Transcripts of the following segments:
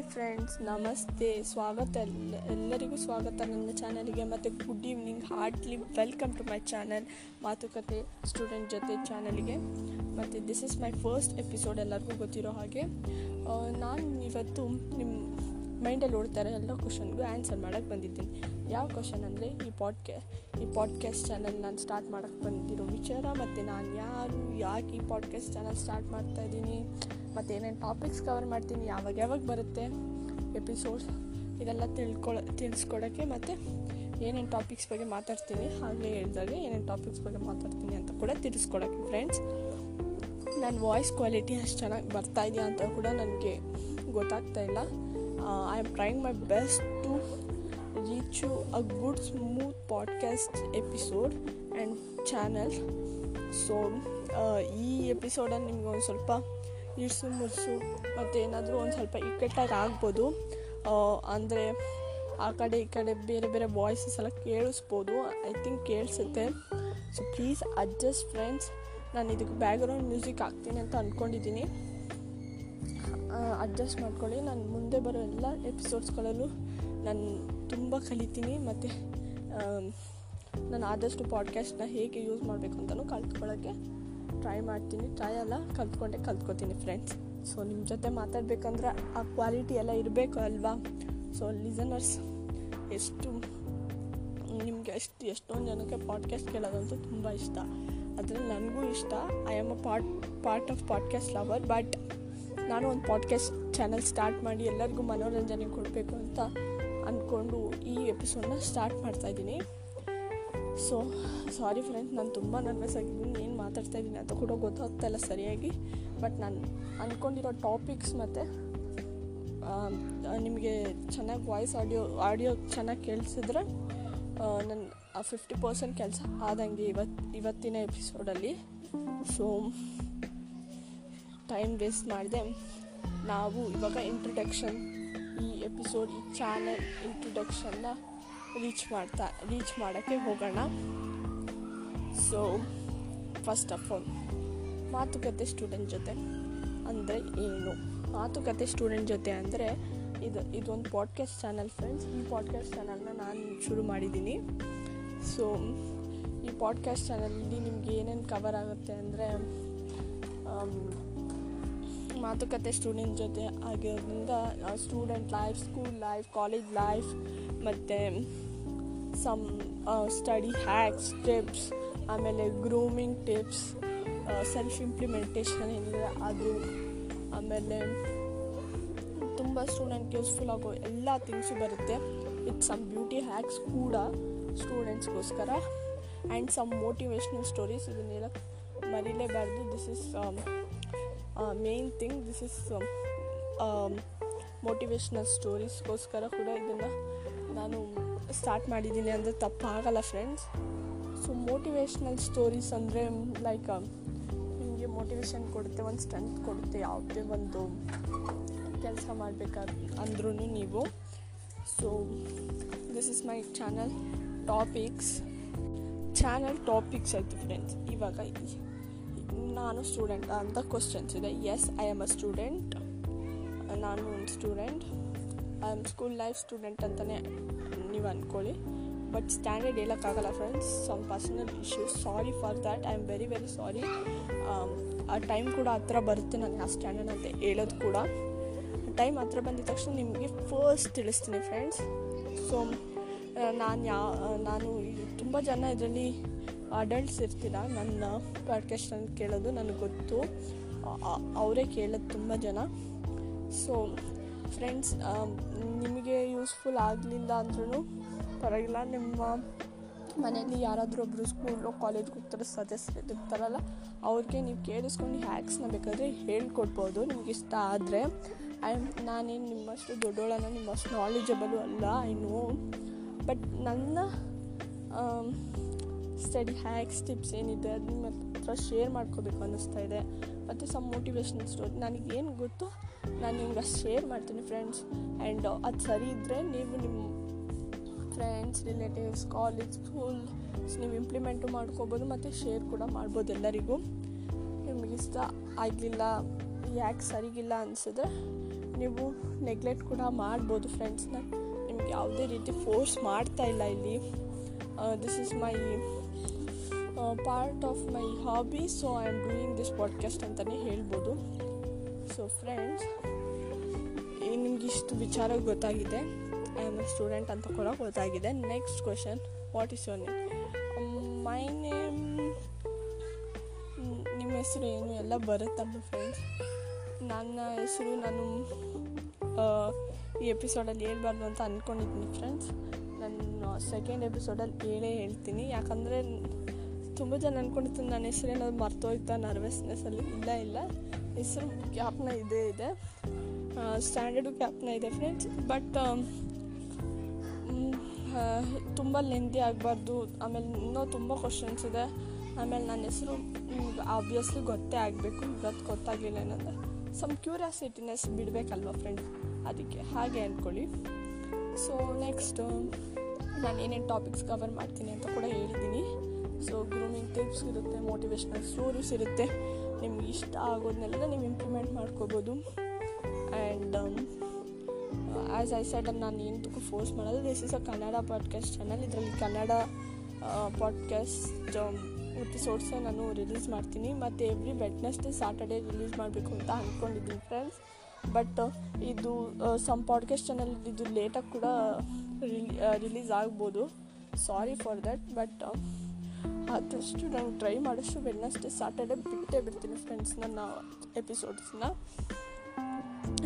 Hi friends, ನಮಸ್ತೆ. ಸ್ವಾಗತ ಎಲ್ಲ ಎಲ್ಲರಿಗೂ ಸ್ವಾಗತ ನನ್ನ ಚಾನಲ್ಗೆ ಮತ್ತು good evening, heartly welcome to my channel ಮಾತುಕತೆ ಸ್ಟೂಡೆಂಟ್ ಜೊತೆ ಚಾನಲ್ಗೆ. ಮತ್ತು this is my first episode ಎಲ್ಲರಿಗೂ ಗೊತ್ತಿರೋ ಹಾಗೆ. ನಾನು ಇವತ್ತು ನಿಮ್ಮ ಮೈಂಡಲ್ಲಿ ಓಡ್ತಾರೆ ಎಲ್ಲ ಕ್ವಶನ್ಗೂ ಆನ್ಸರ್ ಮಾಡೋಕ್ಕೆ ಬಂದಿದ್ದೀನಿ. ಯಾವ ಕ್ವಶನ್ ಅಂದರೆ ಈ ಪಾಡ್ಕೆ, ಈ ಪಾಡ್ಕಾಸ್ಟ್ ಚಾನಲ್ ನಾನು ಸ್ಟಾರ್ಟ್ ಮಾಡೋಕ್ಕೆ ಬಂದಿರೋ ವಿಚಾರ ಮತ್ತು ನಾನು ಯಾರು, ಯಾಕೆ ಈ ಪಾಡ್ಕಾಸ್ಟ್ ಚಾನಲ್ ಸ್ಟಾರ್ಟ್ ಮಾಡ್ತಾ ಇದ್ದೀನಿ, ಮತ್ತು ಏನೇನು ಟಾಪಿಕ್ಸ್ ಕವರ್ ಮಾಡ್ತೀನಿ, ಯಾವಾಗ ಯಾವಾಗ ಬರುತ್ತೆ, ಎಪಿಸೋಡ್ಸ್ ಇದೆಲ್ಲ ತಿಳ್ಕೊಳ ತಿಳಿಸ್ಕೊಡೋಕ್ಕೆ ಮತ್ತು ಏನೇನು ಟಾಪಿಕ್ಸ್ ಬಗ್ಗೆ ಮಾತಾಡ್ತೀನಿ, ಹಾಗೆ ಹೇಳಿದಾಗ ಏನೇನು ಟಾಪಿಕ್ಸ್ ಬಗ್ಗೆ ಮಾತಾಡ್ತೀನಿ ಅಂತ ಕೂಡ ತಿಳಿಸ್ಕೊಡೋಕ್ಕೆ ಫ್ರೆಂಡ್ಸ್ ನನ್ನ ವಾಯ್ಸ್ ಕ್ವಾಲಿಟಿ ಅಷ್ಟು ಚೆನ್ನಾಗಿ ಬರ್ತಾ ಇದೆಯಾ ಅಂತ ಕೂಡ ನನಗೆ ಗೊತ್ತಾಗ್ತಾ ಇಲ್ಲ. I am trying my best to you a good smooth podcast episode and channel so ಈ ಎಪಿಸೋಡಲ್ಲಿ ನಿಮ್ಗೆ ಒಂದು ಸ್ವಲ್ಪ ಇಡ್ಸು ಮುರ್ಸು ಮತ್ತು ಏನಾದರೂ ಒಂದು ಸ್ವಲ್ಪ ಇಕ್ಕಟ್ಟಾಗಿ ಆಗ್ಬೋದು. ಅಂದರೆ ಆ ಕಡೆ ಈ ಕಡೆ ಬೇರೆ ಬೇರೆ ವಾಯ್ಸಸ್ ಎಲ್ಲ ಕೇಳಿಸ್ಬೋದು. ಐ ಥಿಂಕ್ ಕೇಳಿಸುತ್ತೆ. ಸೊ ಪ್ಲೀಸ್ ಅಡ್ಜಸ್ಟ್ ಫ್ರೆಂಡ್ಸ್ ನಾನು ಇದಕ್ಕೆ ಬ್ಯಾಕ್ಗ್ರೌಂಡ್ ಮ್ಯೂಸಿಕ್ ಹಾಕ್ತೀನಿ ಅಂತ ಅಂದ್ಕೊಂಡಿದ್ದೀನಿ ಅಡ್ಜಸ್ಟ್ ಮಾಡ್ಕೊಳ್ಳಿ. ನಾನು ಮುಂದೆ ಬರೋ ಎಲ್ಲ ಎಪಿಸೋಡ್ಸ್ಗಳಲ್ಲೂ ನಾನು ತುಂಬ ಕಲಿತೀನಿ ಮತ್ತು ನಾನು ಆದಷ್ಟು ಪಾಡ್ಕಾಸ್ಟ್ನ ಹೇಗೆ ಯೂಸ್ ಮಾಡಬೇಕು ಅಂತಲೂ ಕಲ್ತ್ಕೊಳ್ಳೋಕ್ಕೆ ಟ್ರೈ ಮಾಡ್ತೀನಿ. ಟ್ರೈ ಅಲ್ಲ, ಕಲ್ತ್ಕೊಂಡೆ ಕಲ್ತ್ಕೊತೀನಿ ಫ್ರೆಂಡ್ಸ್. ಸೊ, ನಿಮ್ಮ ಜೊತೆ ಮಾತಾಡಬೇಕಂದ್ರೆ ಆ ಕ್ವಾಲಿಟಿ ಎಲ್ಲ ಇರಬೇಕು ಅಲ್ವಾ? ಸೊ, ಲಿಸನರ್ಸ್, ಎಷ್ಟು, ನಿಮಗೆ ಎಷ್ಟು, ಎಷ್ಟೊಂದು ಜನಕ್ಕೆ ಪಾಡ್ಕಾಸ್ಟ್ ಕೇಳೋದಂತೂ ತುಂಬ ಇಷ್ಟ. ಅದರಲ್ಲಿ ನನಗೂ ಇಷ್ಟ. I am a pot part of podcast lover but ನಾನು ಒಂದು ಪಾಡ್ಕಾಸ್ಟ್ ಚಾನಲ್ ಸ್ಟಾರ್ಟ್ ಮಾಡಿ ಎಲ್ಲರಿಗೂ ಮನೋರಂಜನೆ ಕೊಡಬೇಕು ಅಂತ ಅಂದ್ಕೊಂಡು ಈ ಎಪಿಸೋಡ್ನ ಸ್ಟಾರ್ಟ್ ಮಾಡ್ತಾಯಿದ್ದೀನಿ ಸೊ ಸಾರಿ ಫ್ರೆಂಡ್ಸ್ ನಾನು ತುಂಬ ನರ್ವಸ್ ಆಗಿದ್ದೀನಿ. ಏನು ಮಾತಾಡ್ತಾ ಇದ್ದೀನಿ ಅಂತ ಕೂಡ ಗೊತ್ತಾಗ್ತಾ ಸರಿಯಾಗಿ. ಬಟ್ ನಾನು ಅಂದ್ಕೊಂಡಿರೋ ಟಾಪಿಕ್ಸ್ ಮತ್ತು ನಿಮಗೆ ಚೆನ್ನಾಗಿ ವಾಯ್ಸ್ ಆಡಿಯೋ ಆಡಿಯೋ ಚೆನ್ನಾಗಿ ಕೇಳಿಸಿದ್ರೆ ನನ್ನ ಫಿಫ್ಟಿ ಪರ್ಸೆಂಟ್ ಕೆಲಸ ಆದಂಗೆ ಇವತ್ತು ಇವತ್ತಿನ ಎಪಿಸೋಡಲ್ಲಿ ಸೊ ಟೈಮ್ ವೇಸ್ಟ್ ಮಾಡಿದೆ. ನಾವು ಇವಾಗ ಇಂಟ್ರೊಡಕ್ಷನ್ ಈ ಎಪಿಸೋಡ್ ಈ ಚಾನಲ್ ಇಂಟ್ರೊಡಕ್ಷನ್ನ ರೀಚ್ ಮಾಡ್ತಾ ರೀಚ್ ಮಾಡೋಕ್ಕೆ ಹೋಗೋಣ. ಸೊ ಫಸ್ಟ್ ಆಫ್ ಆಲ್ ಮಾತುಕತೆ ಸ್ಟೂಡೆಂಟ್ ಜೊತೆ ಅಂದರೆ ಏನು? ಮಾತುಕತೆ ಸ್ಟೂಡೆಂಟ್ ಜೊತೆ ಅಂದರೆ ಇದು, ಇದೊಂದು ಪಾಡ್ಕಾಸ್ಟ್ ಚಾನಲ್ ಫ್ರೆಂಡ್ಸ್ ಈ ಪಾಡ್ಕಾಸ್ಟ್ ಚಾನಲ್ನ ನಾನು ಶುರು ಮಾಡಿದ್ದೀನಿ. ಸೊ ಈ ಪಾಡ್ಕಾಸ್ಟ್ ಚಾನಲಲ್ಲಿ ನಿಮ್ಗೆ ಏನೇನು ಕವರ್ ಆಗುತ್ತೆ ಅಂದರೆ ಮಾತುಕತೆ ಸ್ಟೂಡೆಂಟ್ ಜೊತೆ ಆಗಿರೋದ್ರಿಂದ student life school life college life ಮತ್ತು ಸಮ್ ಸ್ಟಡಿ ಹ್ಯಾಕ್ಸ್ ಟಿಪ್ಸ್ ಆಮೇಲೆ ಗ್ರೂಮಿಂಗ್ ಟಿಪ್ಸ್ ಸೆಲ್ಫ್ ಇಂಪ್ಲಿಮೆಂಟೇಷನ್ ಏನಿದೆ ಅದು ಆಮೇಲೆ ತುಂಬ ಸ್ಟೂಡೆಂಟ್ಗೆ ಯೂಸ್ಫುಲ್ ಆಗೋ ಎಲ್ಲ ಥಿಂಗ್ಸು ಬರುತ್ತೆ. ವಿತ್ ಸಮ್ ಬ್ಯೂಟಿ ಹ್ಯಾಕ್ಸ್ ಕೂಡ ಸ್ಟೂಡೆಂಟ್ಸ್ಗೋಸ್ಕರ ಆ್ಯಂಡ್ ಸಮ್ ಮೋಟಿವೇಶ್ನಲ್ ಸ್ಟೋರೀಸ್ ಇದನ್ನೆಲ್ಲ ಮರಿಲೇಬಾರ್ದು. This is main thing this is motivational ಸ್ಟೋರೀಸ್ಗೋಸ್ಕರ ಕೂಡ ಇದನ್ನು ನಾನು ಸ್ಟಾರ್ಟ್ ಮಾಡಿದ್ದೀನಿ ಅಂದರೆ ತಪ್ಪಾಗಲ್ಲ ಫ್ರೆಂಡ್ಸ್ ಸೊ ಮೋಟಿವೇಶ್ನಲ್ ಸ್ಟೋರೀಸ್ ಅಂದರೆ ಲೈಕ್ ನಿಮಗೆ ಮೋಟಿವೇಶನ್ ಕೊಡುತ್ತೆ, ಒಂದು ಸ್ಟ್ರೆಂತ್ ಕೊಡುತ್ತೆ, ಯಾವುದೇ ಒಂದು ಕೆಲಸ ಮಾಡಬೇಕಾದ ಅಂದ್ರೂ ನೀವು. So this is my channel topics channel topics ಆಯಿತು ಫ್ರೆಂಡ್ಸ್ ಇವಾಗ ನಾನು ಸ್ಟೂಡೆಂಟ್ ಅಂತ ಕ್ವಶನ್ಸ್ ಇದೆ. Yes I am a student ನಾನು ಒಂದು student I am school life student ಅಂತಲೇ ನೀವು ಅಂದ್ಕೊಳ್ಳಿ ಬಟ್ ಸ್ಟ್ಯಾಂಡರ್ಡ್ ಹೇಳೋಕ್ಕಾಗಲ್ಲ friends some personal issues sorry for that I am very very sorry ಆ ಟೈಮ್ ಕೂಡ ಹತ್ರ ಬರುತ್ತೆ ನಾನು ಯಾವ ಸ್ಟ್ಯಾಂಡರ್ಡ್ ಅಂತ ಹೇಳೋದು ಕೂಡ. ಟೈಮ್ ಹತ್ರ ಬಂದಿದ ತಕ್ಷಣ ನಿಮಗೆ ಫಸ್ಟ್ ತಿಳಿಸ್ತೀನಿ ಫ್ರೆಂಡ್ಸ್ ಸೊ ನಾನು ಯಾ ನಾನು ತುಂಬ ಜನ ಇದರಲ್ಲಿ ಅಡಲ್ಟ್ಸ್ ಇರ್ತೀರ, ನನ್ನ ಪಾಡ್ಕಾಸ್ಟನ್ನು ಕೇಳೋದು ನನಗೆ ಗೊತ್ತು. ಅವರೇ ಕೇಳೋದು ತುಂಬ ಜನ. ಸೊ ಫ್ರೆಂಡ್ಸ್ ನಿಮಗೆ ಯೂಸ್ಫುಲ್ ಆಗಲಿಲ್ಲ ಅಂದ್ರೂ ಪರವಾಗಿಲ್ಲ. ನಿಮ್ಮ ಮನೆಯಲ್ಲಿ ಯಾರಾದರೂ ಒಬ್ಬರು ಸ್ಕೂಲು ಕಾಲೇಜ್ಗೆ ಹೋಗ್ತಾರೆ ಸದಸ್ಯರು ಇರ್ತಾರಲ್ಲ ಅವ್ರಿಗೆ ನೀವು ಕೇಳಿಸ್ಕೊಂಡು ಹ್ಯಾಕ್ಸ್ನ ಬೇಕಾದರೆ ಹೇಳ್ಕೊಡ್ಬೋದು ನಿಮ್ಗೆ ಇಷ್ಟ ಆದರೆ. ಐ ನಾನೇನು ನಿಮ್ಮಷ್ಟು ದೊಡ್ಡೋಳನ ನಿಮ್ಮಷ್ಟು ನಾಲೆಜಬಲು ಅಲ್ಲ ಐ ನೋ ಬಟ್ ನನ್ನ ಸ್ಟಡಿ ಹ್ಯಾಕ್ಸ್ ಟಿಪ್ಸ್ ಏನಿದೆ ಅದು ನಿಮ್ಮ ಹತ್ರ ಶೇರ್ ಮಾಡ್ಕೋಬೇಕು ಅನ್ನಿಸ್ತಾ ಇದೆ. ಮತ್ತು ಸಮ್ ಮೋಟಿವೇಶ್ನಲ್ ಸ್ಟೋರಿ ನನಗೇನು ಗೊತ್ತು ನಾನು ನಿಮ್ಗೆ ಅಷ್ಟು ಶೇರ್ ಮಾಡ್ತೀನಿ ಫ್ರೆಂಡ್ಸ್ ಆ್ಯಂಡ್ ಅದು ಸರಿ ಇದ್ದರೆ ನೀವು ನಿಮ್ಮ ಫ್ರೆಂಡ್ಸ್ ರಿಲೇಟಿವ್ಸ್ ಕಾಲೇಜ್ ಸ್ಕೂಲ್ ನೀವು ಇಂಪ್ಲಿಮೆಂಟು ಮಾಡ್ಕೋಬೋದು ಮತ್ತು ಶೇರ್ ಕೂಡ ಮಾಡ್ಬೋದು ಎಲ್ಲರಿಗೂ. ನಿಮ್ಗೆ ಇಷ್ಟ ಆಗಲಿಲ್ಲ ಯಾಕೆ ಸರಿಗಿಲ್ಲ ಅನಿಸಿದ್ರೆ ನೀವು ನೆಗ್ಲೆಕ್ಟ್ ಕೂಡ ಮಾಡ್ಬೋದು ಫ್ರೆಂಡ್ಸ್ನ ನಿಮ್ಗೆ ಯಾವುದೇ ರೀತಿ ಫೋರ್ಸ್ ಮಾಡ್ತಾ ಇಲ್ಲ ಇಲ್ಲಿ. This is my part of my hobby so I am doing this podcast ಅಂತಲೇ ಹೇಳ್ಬೋದು. ಸೊ ಫ್ರೆಂಡ್ಸ್ ನಿಮ್ಗೆ ಇಷ್ಟು ವಿಚಾರ ಗೊತ್ತಾಗಿದೆ? ಐ ಆಮ್ ಎ ಸ್ಟೂಡೆಂಟ್ ಅಂತ ಕೂಡ ಗೊತ್ತಾಗಿದೆ. Next question what is your name my name ನಿಮ್ಮ ಹೆಸರು ಏನು ಎಲ್ಲ ಬರುತ್ತಲ್ಲ ಫ್ರೆಂಡ್ಸ್ ನನ್ನ ಹೆಸರು ನಾನು ಈ ಎಪಿಸೋಡಲ್ಲಿ ಹೇಳ್ಬಾರ್ದು ಅಂತ ಅಂದ್ಕೊಂಡಿದ್ದೀನಿ ಫ್ರೆಂಡ್ಸ್ ನಾನು ಸೆಕೆಂಡ್ ಎಪಿಸೋಡಲ್ಲಿ ಹೇಳೇ ಹೇಳ್ತೀನಿ. ಯಾಕಂದರೆ ತುಂಬ ಜನ ಅಂದ್ಕೊಂಡಿತ್ತು ನನ್ನ ಹೆಸರು ಏನಾದ್ರು ಮರ್ತೋಯ್ತಾ ನರ್ವಸ್ನೆಸ್ಸಲ್ಲಿ ಇಲ್ಲ ಇಲ್ಲ. ಹೆಸರು ಕ್ಯಾಪ್ನ ಇದೇ, ಇದೆ. ಸ್ಟ್ಯಾಂಡರ್ಡು ಕ್ಯಾಪ್ನ ಇದೆ ಫ್ರೆಂಡ್ಸ್ ಬಟ್ ತುಂಬ ಲೆಂದಿ ಆಗಬಾರ್ದು. ಆಮೇಲೆ ಇನ್ನೂ ತುಂಬ ಕ್ವಶನ್ಸ್ ಇದೆ. ಆಮೇಲೆ ನನ್ನ ಹೆಸರು ಆಬ್ವಿಯಸ್ಲಿ ಗೊತ್ತೇ ಆಗಬೇಕು. ಇವತ್ತು ಗೊತ್ತಾಗಲಿಲ್ಲ ಏನಂದರೆ. ಸಮ್ ಕ್ಯೂರಿಯಾಸಿಟಿನೆಸ್ ಬಿಡಬೇಕಲ್ವ ಫ್ರೆಂಡ್ಸ್ ಅದಕ್ಕೆ ಹಾಗೆ ಅಂದ್ಕೊಳ್ಳಿ ಸೊ ನೆಕ್ಸ್ಟ್ ನಾನು ಏನೇನು ಟಾಪಿಕ್ಸ್ ಕವರ್ ಮಾಡ್ತೀನಿ ಅಂತ ಕೂಡ ಹೇಳಿದ್ದೀನಿ. ಸೊ ಗ್ರೂಮಿಂಗ್ ಟಿಪ್ಸ್ ಇರುತ್ತೆ ಮೋಟಿವೇಶ್ನಲ್ ಸ್ಟೋರೀಸ್ ಇರುತ್ತೆ. ನಿಮ್ಗೆ ಇಷ್ಟ ಆಗೋದನ್ನೆಲ್ಲ ನೀವು ಇಂಪ್ಲಿಮೆಂಟ್ ಮಾಡ್ಕೋಬೋದು. ಆ್ಯಂಡ್ ಆ್ಯಸ್ ಐ ಸೈಡ್ ನಾನು ಏನಕ್ಕೂ ಫೋರ್ಸ್ ಮಾಡೋದು this is a Kannada podcast channel ಇದರಲ್ಲಿ ಕನ್ನಡ ಪಾಡ್ಕಾಸ್ಟ್ ಎಪಿಸೋಡ್ಸ ನಾನು ರಿಲೀಸ್ ಮಾಡ್ತೀನಿ. ಮತ್ತು ಎವ್ರಿ ವೆಡ್ನೆಸ್ಡೇ ಸ್ಯಾಟರ್ಡೇ ರಿಲೀಸ್ ಮಾಡಬೇಕು ಅಂತ ಅಂದ್ಕೊಂಡಿದ್ದೀನಿ ಫ್ರೆಂಡ್ಸ್ ಬಟ್ ಇದು ಸಮ್ ಪಾಡ್ಕಾಸ್ಟ್ ಚಾನಲ್ ಇದು ಲೇಟಾಗಿ ಕೂಡ ರಿಲೀಸ್ ಆಗ್ಬೋದು. ಸಾರಿ ಫಾರ್ ದಟ್ ಬಟ್ ಆದಷ್ಟು ನಾನು ಟ್ರೈ ಮಾಡೋಷ್ಟು ವೆಡ್ನೆಸ್ಡೇ ಸಾಟರ್ಡೆ ಬಿಟ್ಟೇ ಬಿಡ್ತೀನಿ ಫ್ರೆಂಡ್ಸ್ ನನ್ನ ಎಪಿಸೋಡ್ಸ್ನ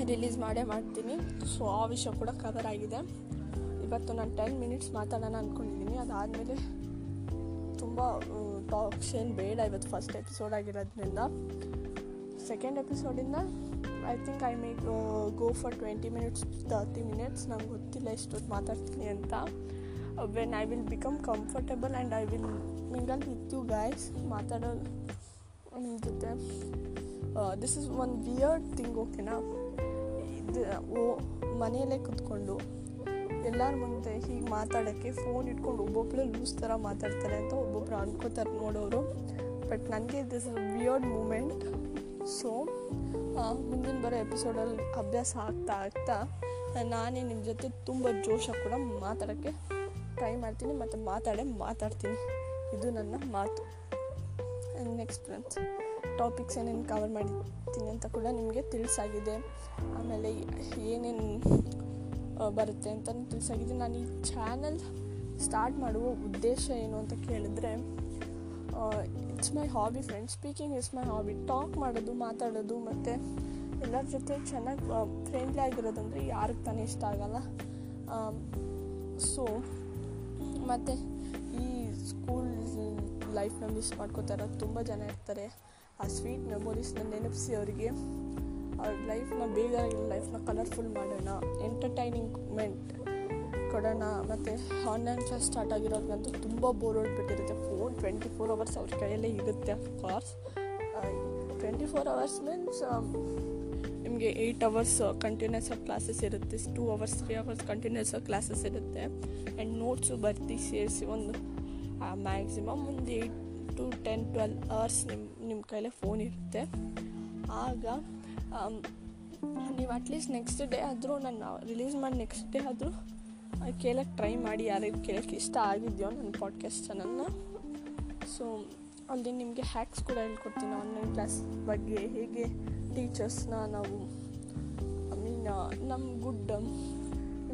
ರಿಲೀಸ್ ಮಾಡೇ ಮಾಡ್ತೀನಿ. ಸೊ, ಆ ವಿಷಯ ಕೂಡ ಕವರ್ ಆಗಿದೆ. ಇವತ್ತು ನಾನು ಟೆನ್ ಮಿನಿಟ್ಸ್ ಮಾತಾಡೋಣ ಅಂದ್ಕೊಂಡಿದ್ದೀನಿ ಅದಾದಮೇಲೆ ತುಂಬ ಟಾಕ್ಸ್ ಏನು ಬೇಡ ಇವತ್ತು ಫಸ್ಟ್ ಎಪಿಸೋಡ್ ಆಗಿರೋದ್ರಿಂದ. Second ಎಪಿಸೋಡಿಂದ I think I may go for twenty minutes thirty minutes ನಂಗೆ ಗೊತ್ತಿಲ್ಲ ಎಷ್ಟೊತ್ತು ಮಾತಾಡ್ತೀನಿ ಅಂತ. When I will become comfortable and I will mingle with you guys ಮಾತಾಡೋದು ನಿಮ್ಮ ಜೊತೆ. This is one weird thing ಓಕೆನಾ ಇದು, ಓ, ಮನೆಯಲ್ಲೇ ಕುತ್ಕೊಂಡು ಎಲ್ಲರ ಮುಂದೆ ಹೀಗೆ ಮಾತಾಡೋಕ್ಕೆ ಫೋನ್ ಇಟ್ಕೊಂಡು ಒಬ್ಬೊಬ್ಬರು ಲೂಸ್ ಥರ ಮಾತಾಡ್ತಾರೆ ಅಂತ ಒಬ್ಬೊಬ್ರು ಅನ್ಕೋತಾರೆ ನೋಡೋರು. ಬಟ್ ನನಗೆ this is weird moment so ಮುಂದಿನ ಬರೋ ಎಪಿಸೋಡಲ್ಲಿ ಅಭ್ಯಾಸ ಆಗ್ತಾ ಆಗ್ತಾ ನಾನೇ ನಿಮ್ಮ ಜೊತೆ ತುಂಬ ಜೋಶ ಕೂಡ ಮಾತಾಡೋಕ್ಕೆ ಟ್ರೈ ಮಾಡ್ತೀನಿ, ಮತ್ತು ಮಾತಾಡೇ ಮಾತಾಡ್ತೀನಿ. ಇದು ನನ್ನ ಮಾತು. ನೆಕ್ಸ್ಟ್ ಫ್ರೆಂಡ್ಸ್ ಟಾಪಿಕ್ಸ್ ಏನೇನು ಕವರ್ ಮಾಡಿರ್ತೀನಿ ಅಂತ ಕೂಡ ನಿಮಗೆ ತಿಳಿಸಾಗಿದೆ. ಆಮೇಲೆ ಏನೇನು ಬರುತ್ತೆ ಅಂತ ತಿಳಿಸಾಗಿದೆ. ನಾನು ಈ ಚಾನಲ್ ಸ್ಟಾರ್ಟ್ ಮಾಡುವ ಉದ್ದೇಶ ಏನು ಅಂತ ಕೇಳಿದ್ರೆ it's my hobby friend speaking is my hobby talk ಮಾಡೋದು, ಮಾತಾಡೋದು, ಮತ್ತು ಎಲ್ಲರ ಜೊತೆ ಚೆನ್ನಾಗಿ ಫ್ರೆಂಡ್ಲಿ ಆಗಿರೋದು ಅಂದರೆ ಯಾರಿಗೆ ತಾನೇ ಇಷ್ಟ ಆಗಲ್ಲ. ಸೊ ಮತ್ತು ಈ ಸ್ಕೂಲ್ ಲೈಫ್ನ ಮಿಸ್ ಮಾಡ್ಕೋತಾ ಇರೋದು ತುಂಬ ಜನ ಇರ್ತಾರೆ. ಆ ಸ್ವೀಟ್ ಮೆಮೊರೀಸ್ನ ನೆನಪಿಸಿ ಅವರಿಗೆ. ಅವ್ರ ಲೈಫ್ನ ಬೇಗ ಲೈಫ್ನ ಕಲರ್ಫುಲ್ ಮಾಡೋಣ ಎಂಟರ್ಟೈನಿಂಗ್ಮೆಂಟ್ ಕೊಡೋಣ. ಮತ್ತು ಆನ್ಲೈನ್ ಕ್ಲಾಸ್ ಸ್ಟಾರ್ಟ್ ಆಗಿರೋದ್ಗಂತೂ ತುಂಬ ಬೋರ್ ಹೊಡ್ಬಿಟ್ಟಿರುತ್ತೆ ಫೋನ್ ಟ್ವೆಂಟಿ ಫೋರ್ ಅವರ್ಸ್ ಅವ್ರ ಕೈಯಲ್ಲೇ ಇರುತ್ತೆ of course twenty four hours means ನಿಮಗೆ ಏಯ್ಟ್ ಅವರ್ಸ್ ಕಂಟಿನ್ಯೂಸ್ ಆಗಿ ಕ್ಲಾಸಸ್ ಇರುತ್ತೆ. Two hours three hours continuous ಆಗಿ ಕ್ಲಾಸಸ್ ಇರುತ್ತೆ. ಆ್ಯಂಡ್ ನೋಟ್ಸು ಬರ್ತಿ ಸೇರಿಸಿ ಒಂದು ಮ್ಯಾಕ್ಸಿಮಮ್ ಒಂದು eight to ten twelve hours ನಿಮ್ಮ ನಿಮ್ಮ ಕೈಲೇ ಫೋನ್ ಇರುತ್ತೆ. ಆಗ ನೀವು ಅಟ್ಲೀಸ್ಟ್ ನೆಕ್ಸ್ಟ್ ಡೇ ಆದರೂ ನಾನು ರಿಲೀಸ್ ಮಾಡಿ ನೆಕ್ಸ್ಟ್ ಡೇ ಆದರೂ ಕೇಳಕ್ಕೆ ಟ್ರೈ ಮಾಡಿ, ಯಾರಿಗೆ ಕೇಳೋಕ್ಕೆ ಇಷ್ಟ ಆಗಿದೆಯೋ ನನ್ನ ಪಾಡ್ಕಾಸ್ಟ್ ಚಾನಲ್ನ ಸೊ ಅಲ್ಲಿ ನಿಮಗೆ ಹ್ಯಾಕ್ಸ್ ಕೂಡ ಹೇಳ್ಕೊಡ್ತೀನಿ ಆನ್ಲೈನ್ ಕ್ಲಾಸ್ ಬಗ್ಗೆ, ಹೇಗೆ ಟೀಚರ್ಸ್ನ ನಾವು ಐ ಮೀನ್ ನಮ್ಮ ಗುಡ್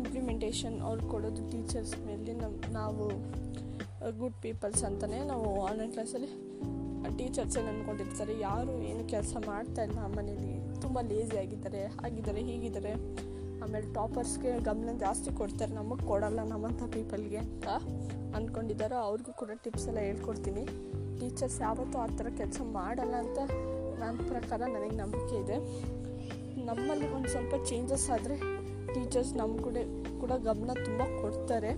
ಇಂಪ್ಲಿಮೆಂಟೇಷನ್ ಅವ್ರು ಕೊಡೋದು ಟೀಚರ್ಸ್ ಮೇಲೆ ನಮ್ಮ ನಾವು ಗುಡ್ ಪೀಪಲ್ಸ್ ಅಂತಲೇ ನಾವು ಆನ್ಲೈನ್ ಕ್ಲಾಸಲ್ಲಿ ಟೀಚರ್ಸ್ ಏನು ಅಂದ್ಕೊಂಡಿರ್ತಾರೆ ಯಾರು ಏನು ಕೆಲಸ ಮಾಡ್ತಾ ಇಲ್ಲ ಮನೇಲಿ, ತುಂಬ ಲೇಸಿ ಆಗಿದ್ದಾರೆ ಆಗಿದ್ದಾರೆ, ಹೀಗಿದ್ದಾರೆ. ಆಮೇಲೆ ಟಾಪರ್ಸ್ಗೆ ಗಮನ ಜಾಸ್ತಿ ಕೊಡ್ತಾರೆ, ನಮಗೆ ಕೊಡಲ್ಲ ನಮ್ಮಂಥ ಪೀಪಲ್ಗೆ ಅಂತ ಅಂದ್ಕೊಂಡಿದ್ದಾರೋ ಅವ್ರಿಗೂ ಕೂಡ ಟಿಪ್ಸ್ ಎಲ್ಲ ಹೇಳ್ಕೊಡ್ತೀನಿ. ಟೀಚರ್ಸ್ ಯಾವತ್ತೂ ಆ ಥರ ಕೆಲಸ ಮಾಡಲ್ಲ ಅಂತ ನನ್ನ ಪ್ರಕಾರ ನನಗೆ ನಂಬಿಕೆ ಇದೆ. ನಮ್ಮಲ್ಲಿ ಒಂದು ಸ್ವಲ್ಪ ಚೇಂಜಸ್ ಆದರೆ ಟೀಚರ್ಸ್ ನಮ್ಮ ಕೂಡ ಕೂಡ ಗಮನ ತುಂಬ ಕೊಡ್ತಾರೆ.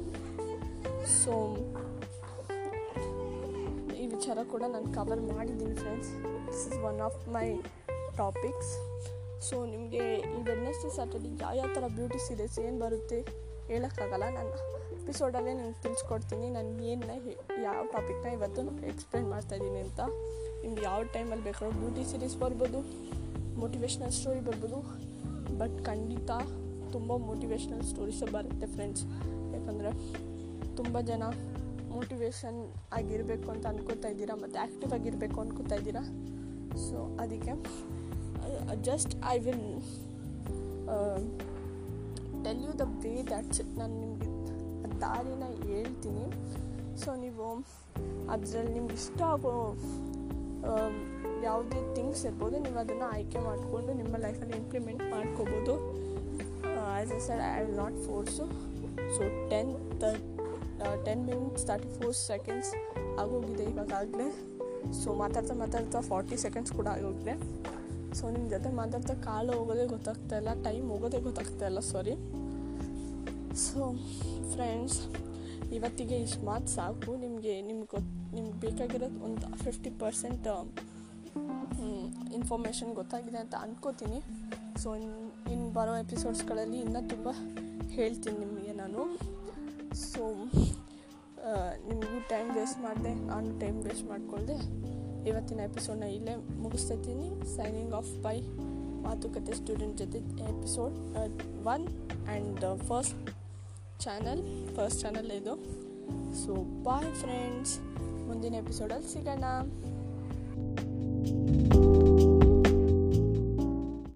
ಸೊ ವಿಚಾರ ಕೂಡ ನಾನು ಕವರ್ ಮಾಡಿದ್ದೀನಿ friends this is one of my topics so ನಿಮಗೆ ಈ ವೆಡ್ನೆಸ್ಡೇ ಸ್ಯಾಟರ್ಡೆ ಯಾವ ಯಾವ ಥರ ಬ್ಯೂಟಿ ಸೀರೀಸ್ ಏನು ಬರುತ್ತೆ ಹೇಳೋಕ್ಕಾಗಲ್ಲ. ನಾನು ಎಪಿಸೋಡಲ್ಲೇ ನಿಮ್ಗೆ ತಿಳಿಸ್ಕೊಡ್ತೀನಿ. ನಾನು ಏನು ಯಾವ ಟಾಪಿಕ್ನ ಇವತ್ತು ಎಕ್ಸ್ಪ್ಲೇನ್ ಮಾಡ್ತಾಯಿದ್ದೀನಿ ಅಂತ. ನಿಮ್ಗೆ ಯಾವ ಟೈಮಲ್ಲಿ ಬೇಕಾದ್ರೂ ಬ್ಯೂಟಿ ಸೀರೀಸ್ ಬರ್ಬೋದು ಮೋಟಿವೇಶ್ನಲ್ ಸ್ಟೋರಿ ಬರ್ಬೋದು. ಬಟ್ ಖಂಡಿತ ತುಂಬ ಮೋಟಿವೇಶ್ನಲ್ ಸ್ಟೋರೀಸೇ ಬರುತ್ತೆ ಫ್ರೆಂಡ್ಸ್ ಯಾಕಂದರೆ ತುಂಬ ಜನ ಮೋಟಿವೇಶನ್ ಆಗಿರಬೇಕು ಅಂತ ಅನ್ಕೋತಾ ಇದ್ದೀರಾ? ಮತ್ತು ಆ್ಯಕ್ಟಿವ್ ಆಗಿರಬೇಕು ಅನ್ಕೋತಾ ಇದ್ದೀರಾ? ಸೊ ಅದಕ್ಕೆ just I will tell you the way that's ನಾನು ನಿಮಗೆ ದಾರಿನ ಹೇಳ್ತೀನಿ. ಸೊ ನೀವು ಅದರಲ್ಲಿ ನಿಮ್ಗೆ ಇಷ್ಟ ಆಗೋ ಯಾವುದೇ ಥಿಂಗ್ಸ್ ಇರ್ಬೋದು, ನೀವು ಅದನ್ನು ಆಯ್ಕೆ ಮಾಡಿಕೊಂಡು ನಿಮ್ಮ ಲೈಫಲ್ಲಿ ಇಂಪ್ಲಿಮೆಂಟ್ ಮಾಡ್ಕೋಬೋದು. As a sir I will not force so ten ten minutes thirty four seconds ಆಗೋಗಿದೆ ಇವಾಗಾಗಲೇ ಸೊ ಮಾತಾಡ್ತಾ ಮಾತಾಡ್ತಾ ಫಾರ್ಟಿ ಸೆಕೆಂಡ್ಸ್ ಕೂಡ ಆಗೋಗಿದೆ. ಸೊ ನಿಮ್ಮ ಜೊತೆ ಮಾತಾಡ್ತಾ ಕಾಲು ಹೋಗೋದೇ ಗೊತ್ತಾಗ್ತಾ ಇಲ್ಲ ಟೈಮ್ ಹೋಗೋದೇ ಗೊತ್ತಾಗ್ತಾ ಇಲ್ಲ ಸಾರಿ ಸೊ ಫ್ರೆಂಡ್ಸ್ ಇವತ್ತಿಗೆ ಇಷ್ಟು ಮಾತು ಸಾಕು. ನಿಮಗೆ, ನಿಮ್ಗೆ ಗೊತ್ತು ನಿಮ್ಗೆ ಬೇಕಾಗಿರೋದು ಒಂದು ಫಿಫ್ಟಿ ಪರ್ಸೆಂಟ್ ಇನ್ಫಾರ್ಮೇಷನ್ ಗೊತ್ತಾಗಿದೆ ಅಂತ ಅಂದ್ಕೋತೀನಿ ಸೊ ಇನ್ನು ಇನ್ನು ಬರೋ ಎಪಿಸೋಡ್ಸ್ಗಳಲ್ಲಿ ಇನ್ನೂ ತುಂಬ ಹೇಳ್ತೀನಿ ನಿಮಗೆ ನಾನು. ಸೊ ನಿಮಗೂ ಟೈಮ್ ವೇಸ್ಟ್ ಮಾಡಿದೆ ನಾನು ಟೈಮ್ ವೇಸ್ಟ್ ಮಾಡ್ಕೊಳ್ದೆ. ಇವತ್ತಿನ ಎಪಿಸೋಡ್ನ ಇಲ್ಲೇ ಮುಗಿಸ್ತಿದ್ದೀನಿ. ಸೈನಿಂಗ್ ಆಫ್ ಬೈ ಮಾತುಕತೆ ಸ್ಟೂಡೆಂಟ್ ಜೊತೆ episode one and first channel first channel ಇದು. ಸೊ ಬಾಯ್ ಫ್ರೆಂಡ್ಸ್ ಮುಂದಿನ ಎಪಿಸೋಡಲ್ಲಿ ಸಿಗೋಣ.